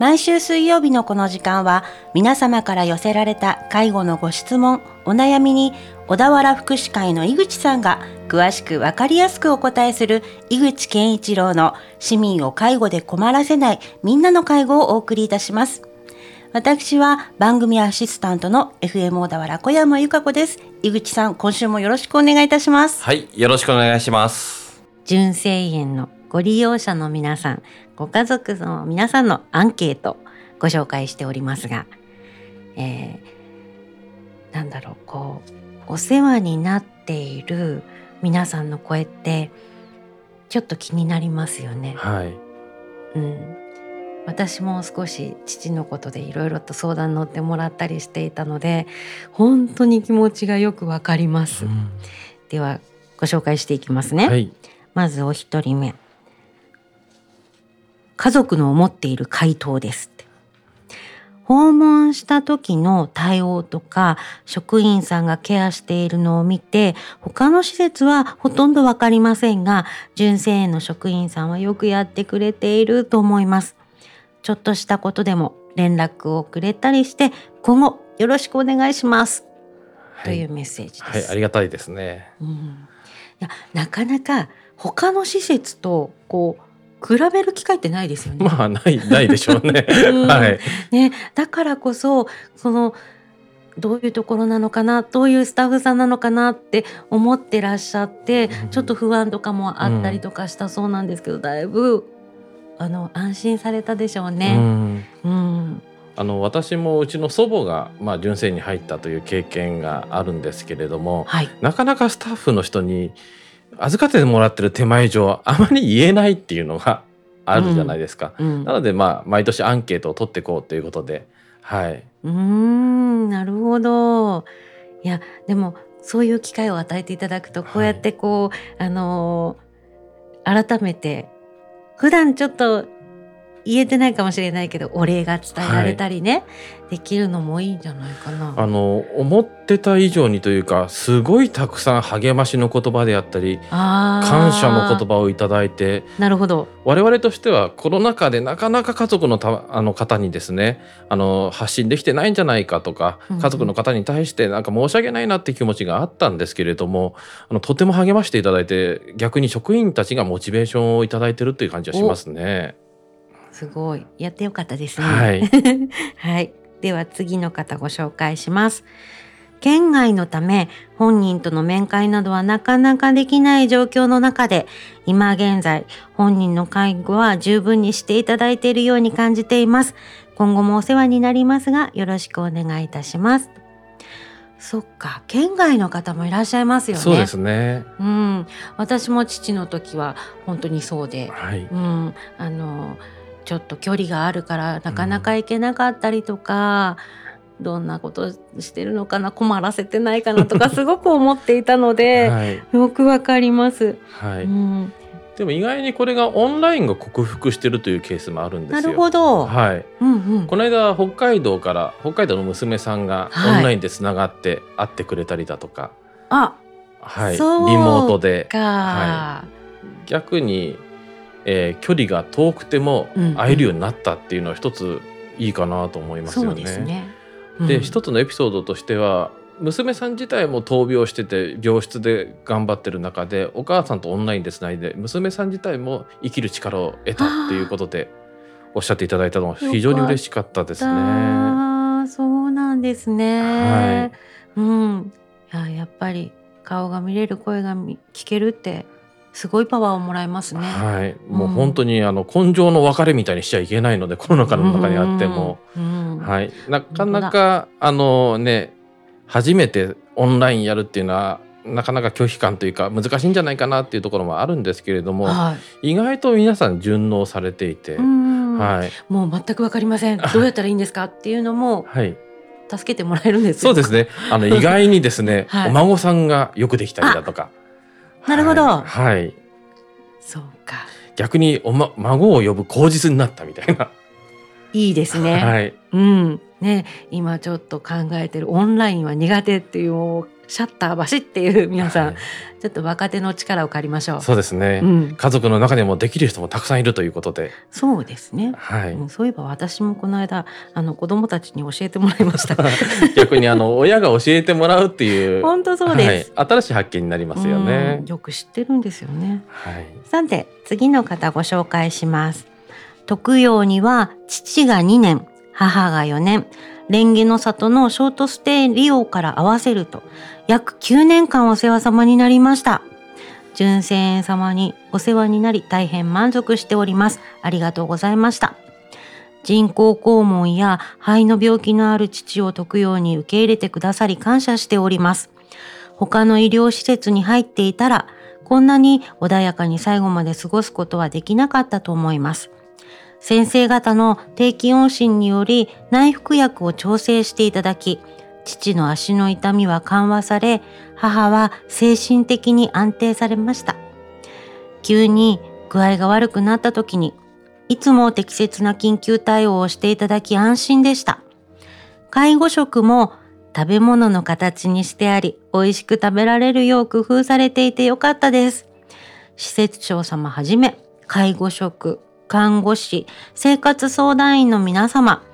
毎週水曜日のこの時間は皆様から寄せられた介護のご質問、お悩みに小田原福祉会の井口さんが詳しくわかりやすくお答えする井口健一郎の市民を介護で困らせないみんなの介護をお送りいたします。私は番組アシスタントの FM 小田原小山由香子です。井口さん、今週もよろしくお願いいたします。はい、よろしくお願いします。純正園のご利用者の皆さん、ご家族の皆さんのアンケートご紹介しておりますが、えー、なんだろう、こう、お世話になっている皆さんの声って、ちょっと気になりますよね。はい。うん。私も少し父のことでいろいろと相談乗ってもらったりしていたので本当に気持ちがよくわかります、うん、ではご紹介していきますね、はい、まずお一人目家族の思っている回答です訪問した時の対応とか職員さんがケアしているのを見て他の施設はほとんどわかりませんが純正園の職員さんはよくやってくれていると思います。ちょっとしたことでも連絡をくれたりして今後よろしくお願いします、はい、というメッセージです、はい、ありがたいですね、うん、いやなかなか他の施設とこう比べる機会ってないですよね。まあないないでしょうね。うん、はい。ねだからこそそのどういうところなのかなどういうスタッフさんなのかなって思ってらっしゃって、うん、ちょっと不安とかもあったりとかしたそうなんですけど、うん、だいぶあの安心されたでしょうね。うん、うんあの私もうちの祖母が、まあ、純正に入ったという経験があるんですけれども、はい、なかなかスタッフの人に預かってもらってる手前上あまり言えないっていうのがあるじゃないですか。うんうん、なのでまあ毎年アンケートを取っていこうということではい。うんなるほど。いやでもそういう機会を与えていただくとこうやってこう、はい、あのー、改めて普段ちょっと言えてないかもしれないけどお礼が伝えられたりね、はい、できるのもいいんじゃないかな。あの思ってた以上にというかすごいたくさん励ましの言葉であったり感謝の言葉をいただいてなるほど我々としてはコロナ禍でなかなか家族のたあの方にですねあの発信できてないんじゃないかとか、家族の方に対してなんか申し訳ないなって気持ちがあったんですけれどもあのとても励ましていただいて逆に職員たちがモチベーションをいただいてるという感じはしますね。すごい。やってよかったですね。はい。はい。では次の方ご紹介します。県外のため本人との面会などはなかなかできない状況の中で今現在本人の介護は十分にしていただいているように感じています。今後もお世話になりますがよろしくお願いいたします。そっか県外の方もいらっしゃいますよね。そうですね。うん、私も父の時は本当にそうで、はい、うん、あの。ちょっと距離があるからなかなか行けなかったりとか、うん、どんなことしてるのかな困らせてないかなとか すごく思っていたので、はい、よくわかります。はい、うんでも意外にこれがオンラインが克服してるというケースもあるんですよ。なるほど。はい。うんうん、この間北海道から北海道の娘さんがオンラインでつながって会ってくれたりだとか。はい、あ、はい。リモートで。はい。逆にえー、距離が遠くても会えるようになったっていうのは一ついいかなと思いますよね。で、ね。うん、一つのエピソードとしては娘さん自体も闘病してて病室で頑張ってる中でお母さんとオンラインでつないで娘さん自体も生きる力を得たっていうことでおっしゃっていただいたのは非常に嬉しかったですね。そうなんですね。はい、うん、いややっぱり顔が見れる声が聞けるってすごいパワーをもらえますね。はい、もう本当にあの根性の別れみたいにしちゃいけないので、コロナ禍の中にあっても、はい、なかなかあのね初めてオンラインやるっていうのはなかなか拒否感というか難しいんじゃないかなっていうところもあるんですけれども、はい、意外と皆さん順応されていて、はい、もう全くわかりません。どうやったらいいんですかっていうのも、はい、助けてもらえるんですそうですね。あの意外にですね、はい、お孫さんがよくできたりだとか。なるほど。はい。はい、そうか。逆にお、ま、孫を呼ぶ口実になったみたいな。いいですね。はい。うん。ね、今ちょっと考えてるオンラインは苦手っていうシャッター橋っていう皆さん、はい、ちょっと若手の力を借りましょう。そうですね、うん、家族の中でもできる人もたくさんいるということで。そうですね。はい、そういえば私もこの間あの子供たちに教えてもらいました。逆にあの親が教えてもらうっていう本当そうです、はい、新しい発見になりますよね。よく知ってるんですよね。はい。さて次の方ご紹介します。特養には父が2年母が4年蓮華の里のショートステイ利用から合わせると約9年間お世話様になりました。純正園様にお世話になり大変満足しております。ありがとうございました。人工肛門や肺の病気のある父を解くように受け入れてくださり感謝しております。他の医療施設に入っていたら、こんなに穏やかに最後まで過ごすことはできなかったと思います。先生方の定期往診により内服薬を調整していただき、父の足の痛みは緩和され、母は精神的に安定されました。急に具合が悪くなった時に、いつも適切な緊急対応をしていただき安心でした。介護食も食べ物の形にしてあり、美味しく食べられるよう工夫されていてよかったです。施設長様はじめ、介護職、看護師、生活相談員の皆様、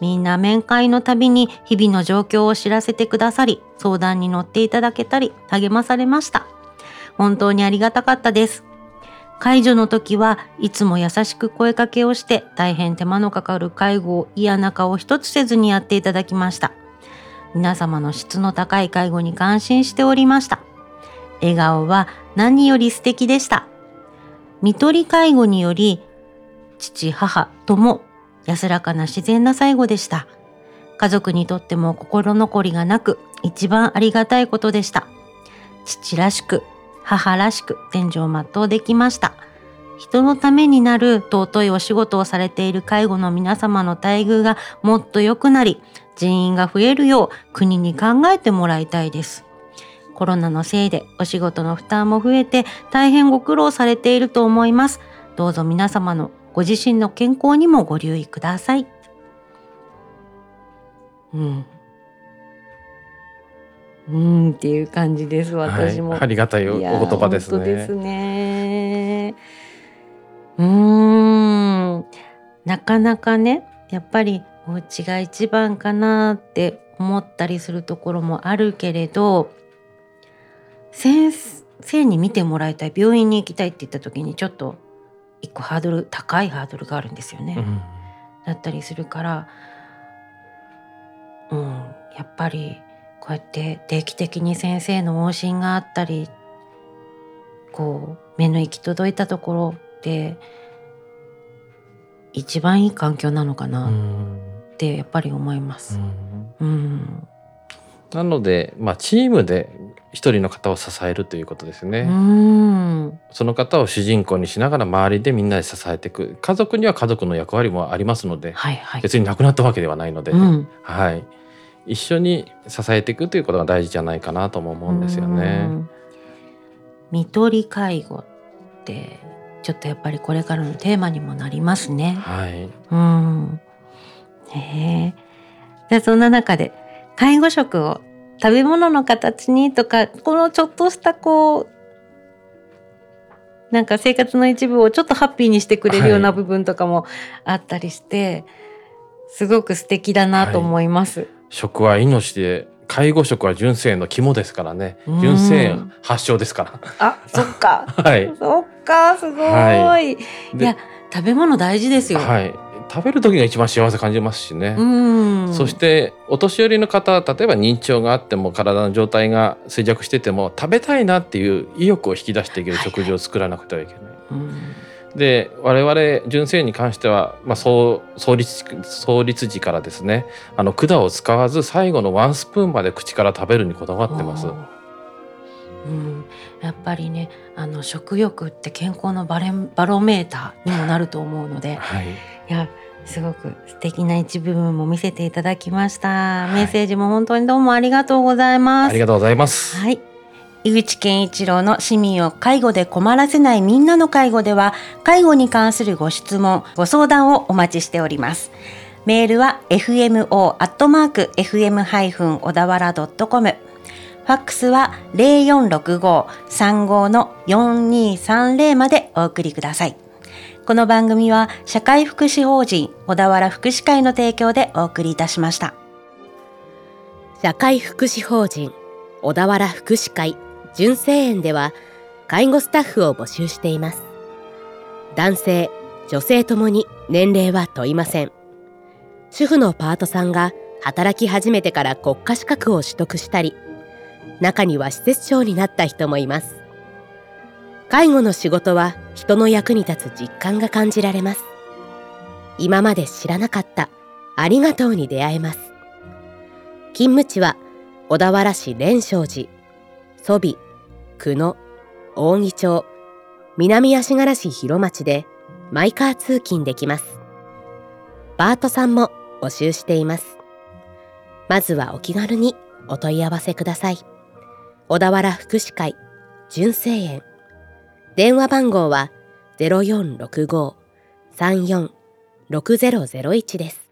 みんな面会のたびに日々の状況を知らせてくださり、相談に乗っていただけたり、励まされました。本当にありがたかったです。介助の時はいつも優しく声かけをして大変手間のかかる介護を嫌な顔一つせずにやっていただきました。皆様の質の高い介護に感心しておりました。笑顔は何より素敵でした。見取り介護により父、母とも安らかな自然な最後でした。家族にとっても心残りがなく、一番ありがたいことでした。父らしく、母らしく天井を全うできました。人のためになる尊いお仕事をされている介護の皆様の待遇がもっと良くなり、人員が増えるよう国に考えてもらいたいです。コロナのせいでお仕事の負担も増えて大変ご苦労されていると思います。どうぞ皆様のご自身の健康にもご留意ください。うん。うんっていう感じです。私も。はい、ありがたいお言葉ですね。ですね。うん。なかなかね、やっぱりお家が一番かなって思ったりするところもあるけれど、先生に見てもらいたい病院に行きたいって言った時にちょっと一個ハードル高いハードルがあるんですよね。うん、だったりするから、うん、やっぱりこうやって定期的に先生の往診があったりこう目の行き届いたところで一番いい環境なのかなってやっぱり思います。うん、うんなので、まあ、チームで一人の方を支えるということですね。その方を主人公にしながら周りでみんなで支えていく家族には家族の役割もありますので、はいはい、別になくなったわけではないので、うん、はい、一緒に支えていくということが大事じゃないかなとも思うんですよね。看取り介護ってちょっとやっぱりこれからのテーマにもなりますね。はい。うん。へえ。でそんな中で介護食を食べ物の形にとかこのちょっとしたこうなんか生活の一部をちょっとハッピーにしてくれるような部分とかもあったりして、はい、すごく素敵だなと思います。はい、食は命で介護食は純正園の肝ですからね。純正園発祥ですから。あそっか。はい。そっかすごい、はい、いや食べ物大事ですよ。はい食べる時が一番幸せ感じますしね。そしてお年寄りの方例えば認知症があっても体の状態が衰弱してても食べたいなっていう意欲を引き出していける食事を作らなくてはいけない。はいで我々純正に関しては、まあ、創創立創立時からですねあの管を使わず最後のワンスプーンまで口から食べるにこだわってます。うん、やっぱりねあの食欲って健康のバレバロメーターにもなると思うので、はい、いやすごく素敵な一部分も見せていただきました、はい、メッセージも本当にどうもありがとうございます。ありがとうございます。はい。井口健一郎の市民を介護で困らせないみんなの介護では介護に関するご質問ご相談をお待ちしております。メールは fmo.fm- 小田原 .com ファックスは0465-35の4230までお送りください。この番組は社会福祉法人小田原福祉会の提供でお送りいたしました。社会福祉法人小田原福祉会純正園では介護スタッフを募集しています。男性、女性ともに年齢は問いません。主婦のパートさんが働き始めてから国家資格を取得したり、中には施設長になった人もいます。介護の仕事は人の役に立つ実感が感じられます。今まで知らなかったありがとうに出会えます。勤務地は小田原市蓮生寺、蘇美、久野、扇町、南足柄市広町でマイカー通勤できます。バートさんも募集しています。まずはお気軽にお問い合わせください。小田原福祉会純正園電話番号は0465-34-6001です。